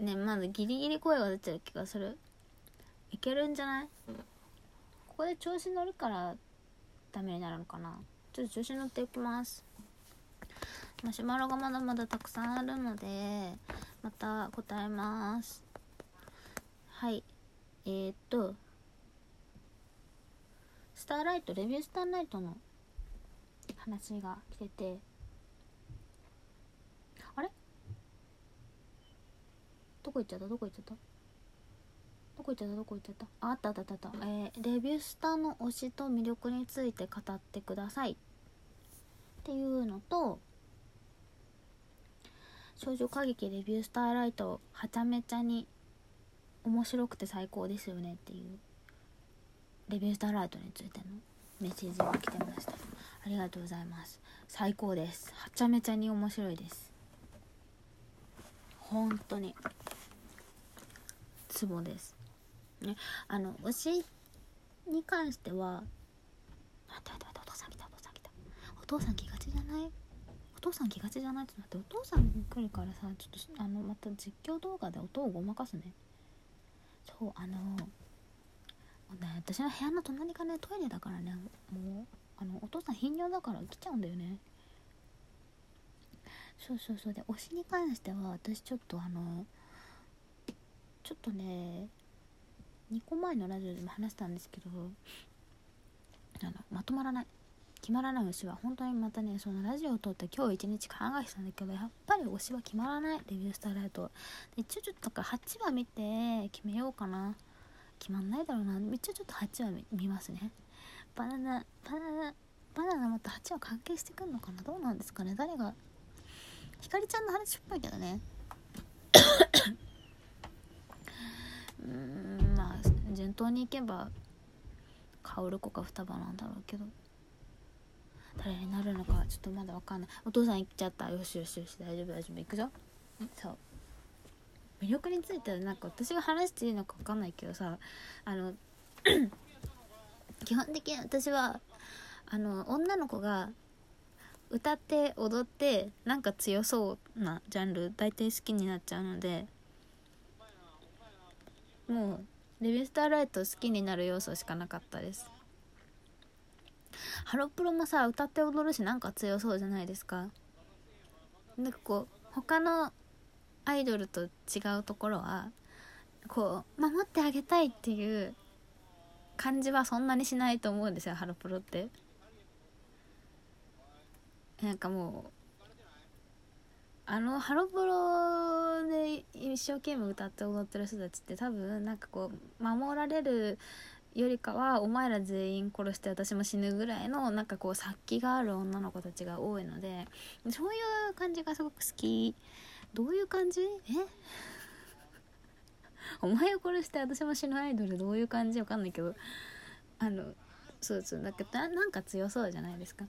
ねまだギリギリ声が出てる気がする。いけるんじゃない？ここで調子乗るからダメになるのかな。ちょっと調子乗っていきます。マシュマロがまだまだたくさんあるのでまた答えます。はい。えー、っと。スターライトレビュースターライトの話が来ててあれどこ行っちゃった？どこ行っちゃった？どこ行っちゃった？どこ行っちゃった？ああったあったあった。あったえー、レビュースターの推しと魅力について語ってください。っていうのと少女歌劇レビュースターライトはちゃめちゃに面白くて最高ですよねっていうレビュースターライトについてのメッセージが来てました。ありがとうございます。最高です。はちゃめちゃに面白いです。本当に。ツボです。ね。あの推しに関しては待って待って待ってお父さん来たお父さん来た。お父さん来がちじゃない？お父さん来がちじゃないってなってお父さん来るからさちょっとあのまた実況動画で音をごまかすね。そうあのね私の部屋の隣がねトイレだからねもうあのお父さん頻尿だから来ちゃうんだよね。そうそうそう。で推しに関しては私ちょっとあのちょっとね2個前のラジオでも話したんですけどあのまとまらない。決まらない推しは本当にまたねそのラジオを撮って今日一日考えてたんだけどやっぱり推しは決まらない。レビュースターライトで一応ちょっとか8話見て決めようかな。決まんないだろうな。めっちゃちょっと8話見ますね。バナナバナナバナナまた8話関係してくんのかな。どうなんですかね。誰がひかりちゃんの話っぽいけどね。うんまあ順当にいけば薫子か双葉なんだろうけど。誰になるのかちょっとまだわかんない。お父さん行っちゃった。よしよしよし大丈夫大丈夫行くぞ。そう。魅力についてはなんか私が話していいのか分かんないけどさあの基本的に私はあの女の子が歌って踊ってなんか強そうなジャンル大体好きになっちゃうのでもうレビュースターライト好きになる要素しかなかったです。ハロプロもさ歌って踊るしなんか強そうじゃないですか。なんかこう他のアイドルと違うところはこう守ってあげたいっていう感じはそんなにしないと思うんですよハロプロって。なんかもうあのハロプロで一生懸命歌って踊ってる人たちって多分なんかこう守られるよりかはお前ら全員殺して私も死ぬぐらいのなんかこう殺気がある女の子たちが多いのでそういう感じがすごく好き。どういう感じ？え？お前を殺して私も死ぬアイドルどういう感じ？わかんないけど。あのそうそう。だけどなんか強そうじゃないですか？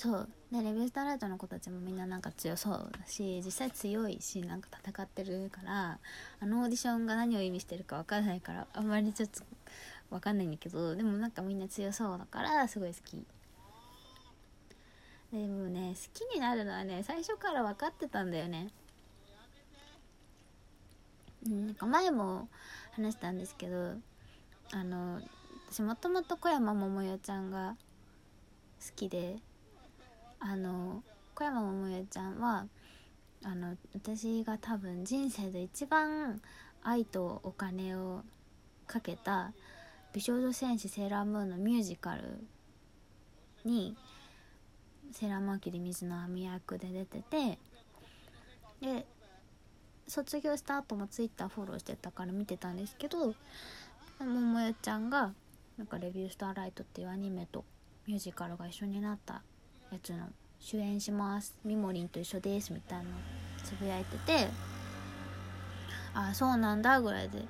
そう。でレビュースターライトの子たちもみんななんか強そうだし実際強いしなんか戦ってるからあのオーディションが何を意味してるか分かんないからあんまりちょっと分かんないんだけどでもなんかみんな強そうだからすごい好き。でもね好きになるのはね最初から分かってたんだよね。なんか前も話したんですけどあの私もともと小山桃代ちゃんが好きであの小山桃代ちゃんはあの私が多分人生で一番愛とお金をかけた「美少女戦士セーラームーン」のミュージカルにセーラーマーキュリー水の網役で出ててで卒業した後もツイッターフォローしてたから見てたんですけど桃代ちゃんがなんかレビュースターライトっていうアニメとミュージカルが一緒になったやつの。主演します。みもりんと一緒ですみたいなつぶやいててああそうなんだぐらいで。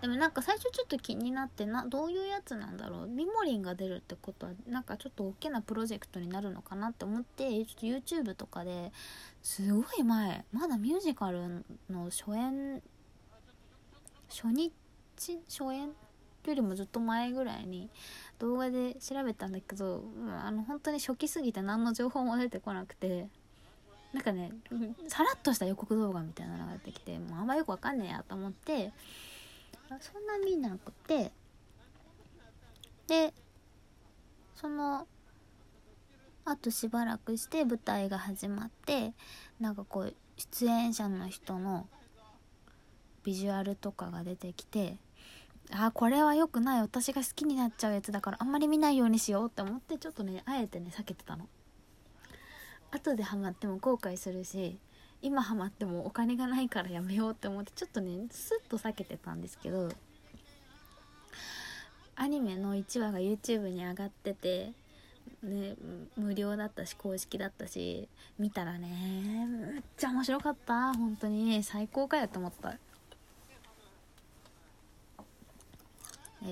でもなんか最初ちょっと気になってなどういうやつなんだろう。みもりんが出るってことはなんかちょっと大きなプロジェクトになるのかなって思ってちょっと YouTube とかですごい前まだミュージカルの初演初日？初演？よりもずっと前ぐらいに動画で調べたんだけど、あの本当に初期すぎて何の情報も出てこなくてなんかねさらっとした予告動画みたいなのが出てきてもうあんまよくわかんねえやと思ってそんな見なくてでそのあとしばらくして舞台が始まってなんかこう出演者の人のビジュアルとかが出てきてあこれは良くない。私が好きになっちゃうやつだからあんまり見ないようにしようって思ってちょっとねあえてね避けてたの。後でハマっても後悔するし今ハマってもお金がないからやめようって思ってちょっとねスッと避けてたんですけどアニメの1話が YouTube に上がっててね無料だったし公式だったし見たらねめっちゃ面白かった。本当に最高かよと思った。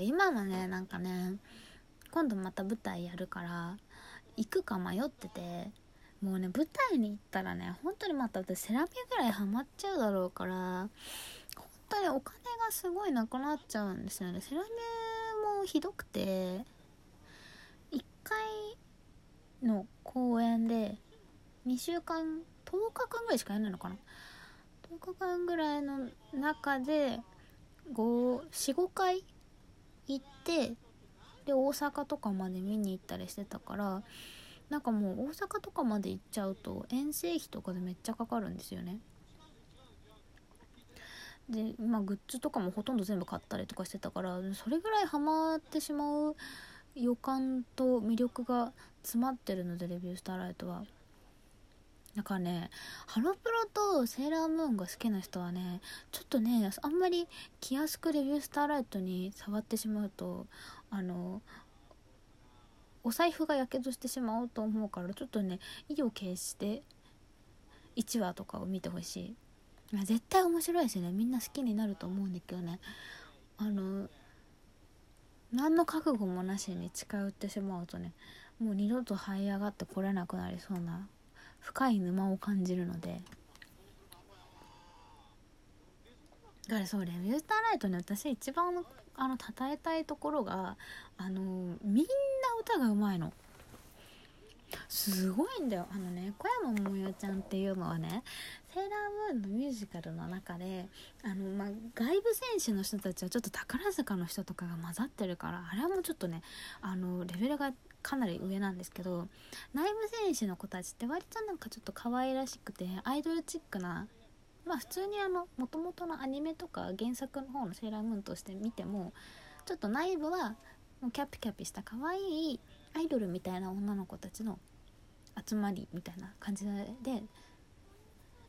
今もねなんかね今度また舞台やるから行くか迷っててもうね舞台に行ったらね本当にまた私セラピーぐらいハマっちゃうだろうから本当にお金がすごいなくなっちゃうんですよね。セラミュもひどくて1回の公演で2週間10日間ぐらいしかやらないのかな？10日間ぐらいの中で45回行ってで大阪とかまで見に行ったりしてたからなんかもう大阪とかまで行っちゃうと遠征費とかでめっちゃかかるんですよね。でまあグッズとかもほとんど全部買ったりとかしてたからそれぐらいハマってしまう予感と魅力が詰まってるのでレビュースターライトは。だかねハロプロとセーラームーンが好きな人はねちょっとねあんまり気安くレビュースターライトに触ってしまうとあのお財布がやけどしてしまうと思うからちょっとね意を決して1話とかを見てほしい。絶対面白いですよね。みんな好きになると思うんだけどね。あの何の覚悟もなしに近寄ってしまうとねもう二度と這い上がってこれなくなりそうな深い沼を感じるので。だからそうレビュースターライトね私一番あの称えたいところがあのみんな歌がうまいの。すごいんだよ。あのね小山桃代ちゃんっていうのはねセーラームーンのミュージカルの中であの、まあ、外部選手の人たちはちょっと宝塚の人とかが混ざってるからあれはもうちょっとねあのレベルがかなり上なんですけど内部選手の子たちって割となんかちょっと可愛らしくてアイドルチックなまあ普通にあの元々のアニメとか原作の方のセーラームーンとして見てもちょっと内部はもうキャピキャピした可愛いアイドルみたいな女の子たちの集まりみたいな感じで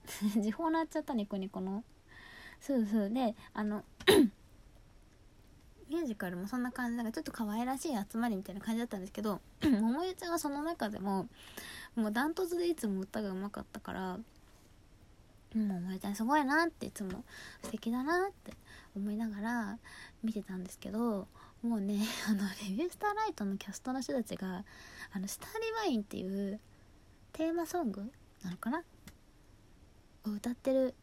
時報なっちゃったニコニコの。そうそう。であの ミュージカルもそんな感じだからちょっと可愛らしい集まりみたいな感じだったんですけど 桃代ちゃんはその中でももうダントツでいつも歌がうまかったから桃代ちゃんすごいなっていつも素敵だなって思いながら見てたんですけどもうね あのレビュースターライトのキャストの人たちがあのスターリワインっていうテーマソングなのかな？を歌ってる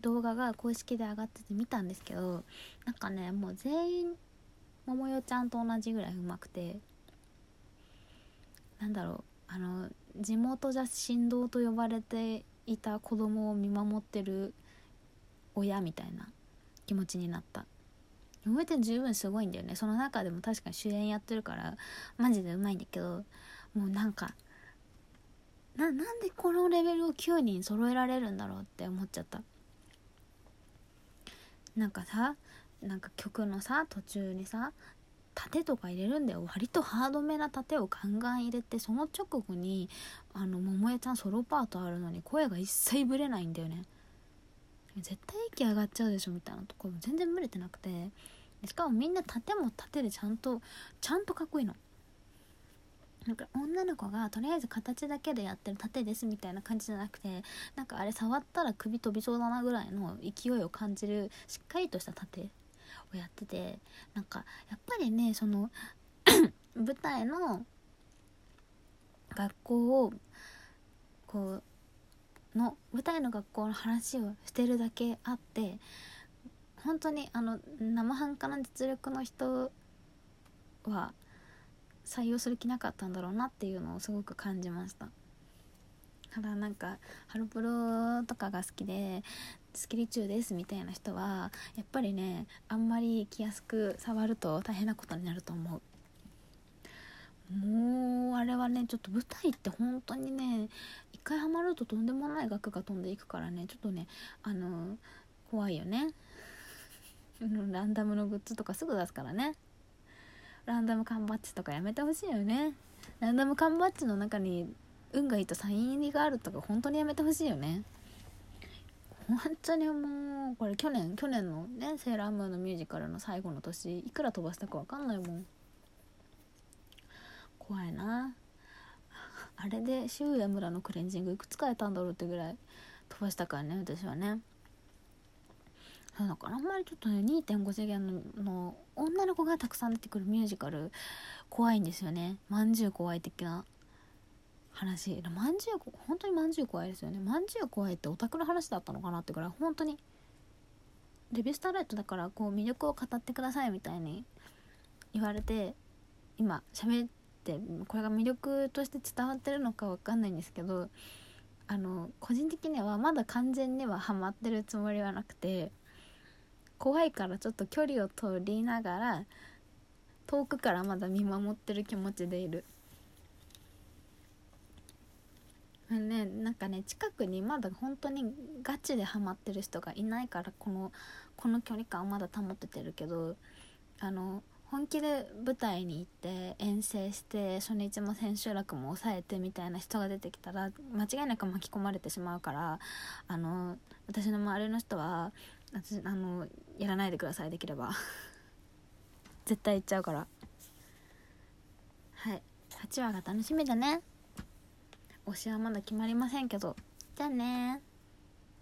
動画が公式で上がってて見たんですけどなんかねもう全員桃代ちゃんと同じぐらいうまくてなんだろうあの地元じゃ神童と呼ばれていた子供を見守ってる親みたいな気持ちになった。嫁って十分すごいんだよね。その中でも確かに主演やってるからマジでうまいんだけどもうなんかななんでこのレベルを9人揃えられるんだろうって思っちゃった。なんかさなんか曲のさ途中にさ盾とか入れるんだよ。割とハードめな盾をガンガン入れてその直後にあの桃江ちゃんソロパートあるのに声が一切ぶれないんだよね。絶対息上がっちゃうでしょみたいなところ全然ブレてなくてしかもみんな盾も盾でちゃんとちゃんとかっこいいの。なんか女の子がとりあえず形だけでやってる盾ですみたいな感じじゃなくてなんかあれ触ったら首飛びそうだなぐらいの勢いを感じるしっかりとした盾をやっててなんかやっぱりねその 舞台の学校をこうの舞台の学校の話をしてるだけあって本当にあの生半可な実力の人は採用する気なかったんだろうなっていうのをすごく感じました。からなんかハロプロとかが好きでスキリ中ですみたいな人はやっぱりねあんまり気安く触ると大変なことになると思う。もうあれはねちょっと舞台って本当にね回ハマるととんでもない額が飛んでいくからね。ちょっとねあの怖いよね。ランダムのグッズとかすぐ出すからね。ランダム缶バッジとかやめてほしいよね。ランダム缶バッジの中に運がいいとサイン入りがあるとか本当にやめてほしいよね。本当にもうこれ去年去年のねセーラームーンのミュージカルの最後の年いくら飛ばしたか分かんないもん。怖いな。あれで周や村のクレンジングいくつ買えたんだろうってぐらい飛ばしたからね私はね。だからあんまりちょっとね2.5次元の女の子がたくさん出てくるミュージカル怖いんですよね。まんじゅう怖い的な話。まんじゅう本当にまんじゅう怖いですよね。まんじゅう怖いってオタクの話だったのかなってぐらい本当にデビュースターライトだからこう魅力を語ってくださいみたいに言われて今喋ってこれが魅力として伝わってるのか分かんないんですけどあの個人的にはまだ完全にはハマってるつもりはなくて怖いからちょっと距離を取りながら遠くからまだ見守ってる気持ちでいる。ね、なんかね近くにまだ本当にガチでハマってる人がいないからこのこの距離感をまだ保っててるけどあの本気で舞台に行って遠征して初日も千秋楽も抑えてみたいな人が出てきたら間違いなく巻き込まれてしまうからあの私の周りの人はあのやらないでくださいできれば。絶対行っちゃうから。はい。8話が楽しみだね。推しはまだ決まりませんけど。じゃあね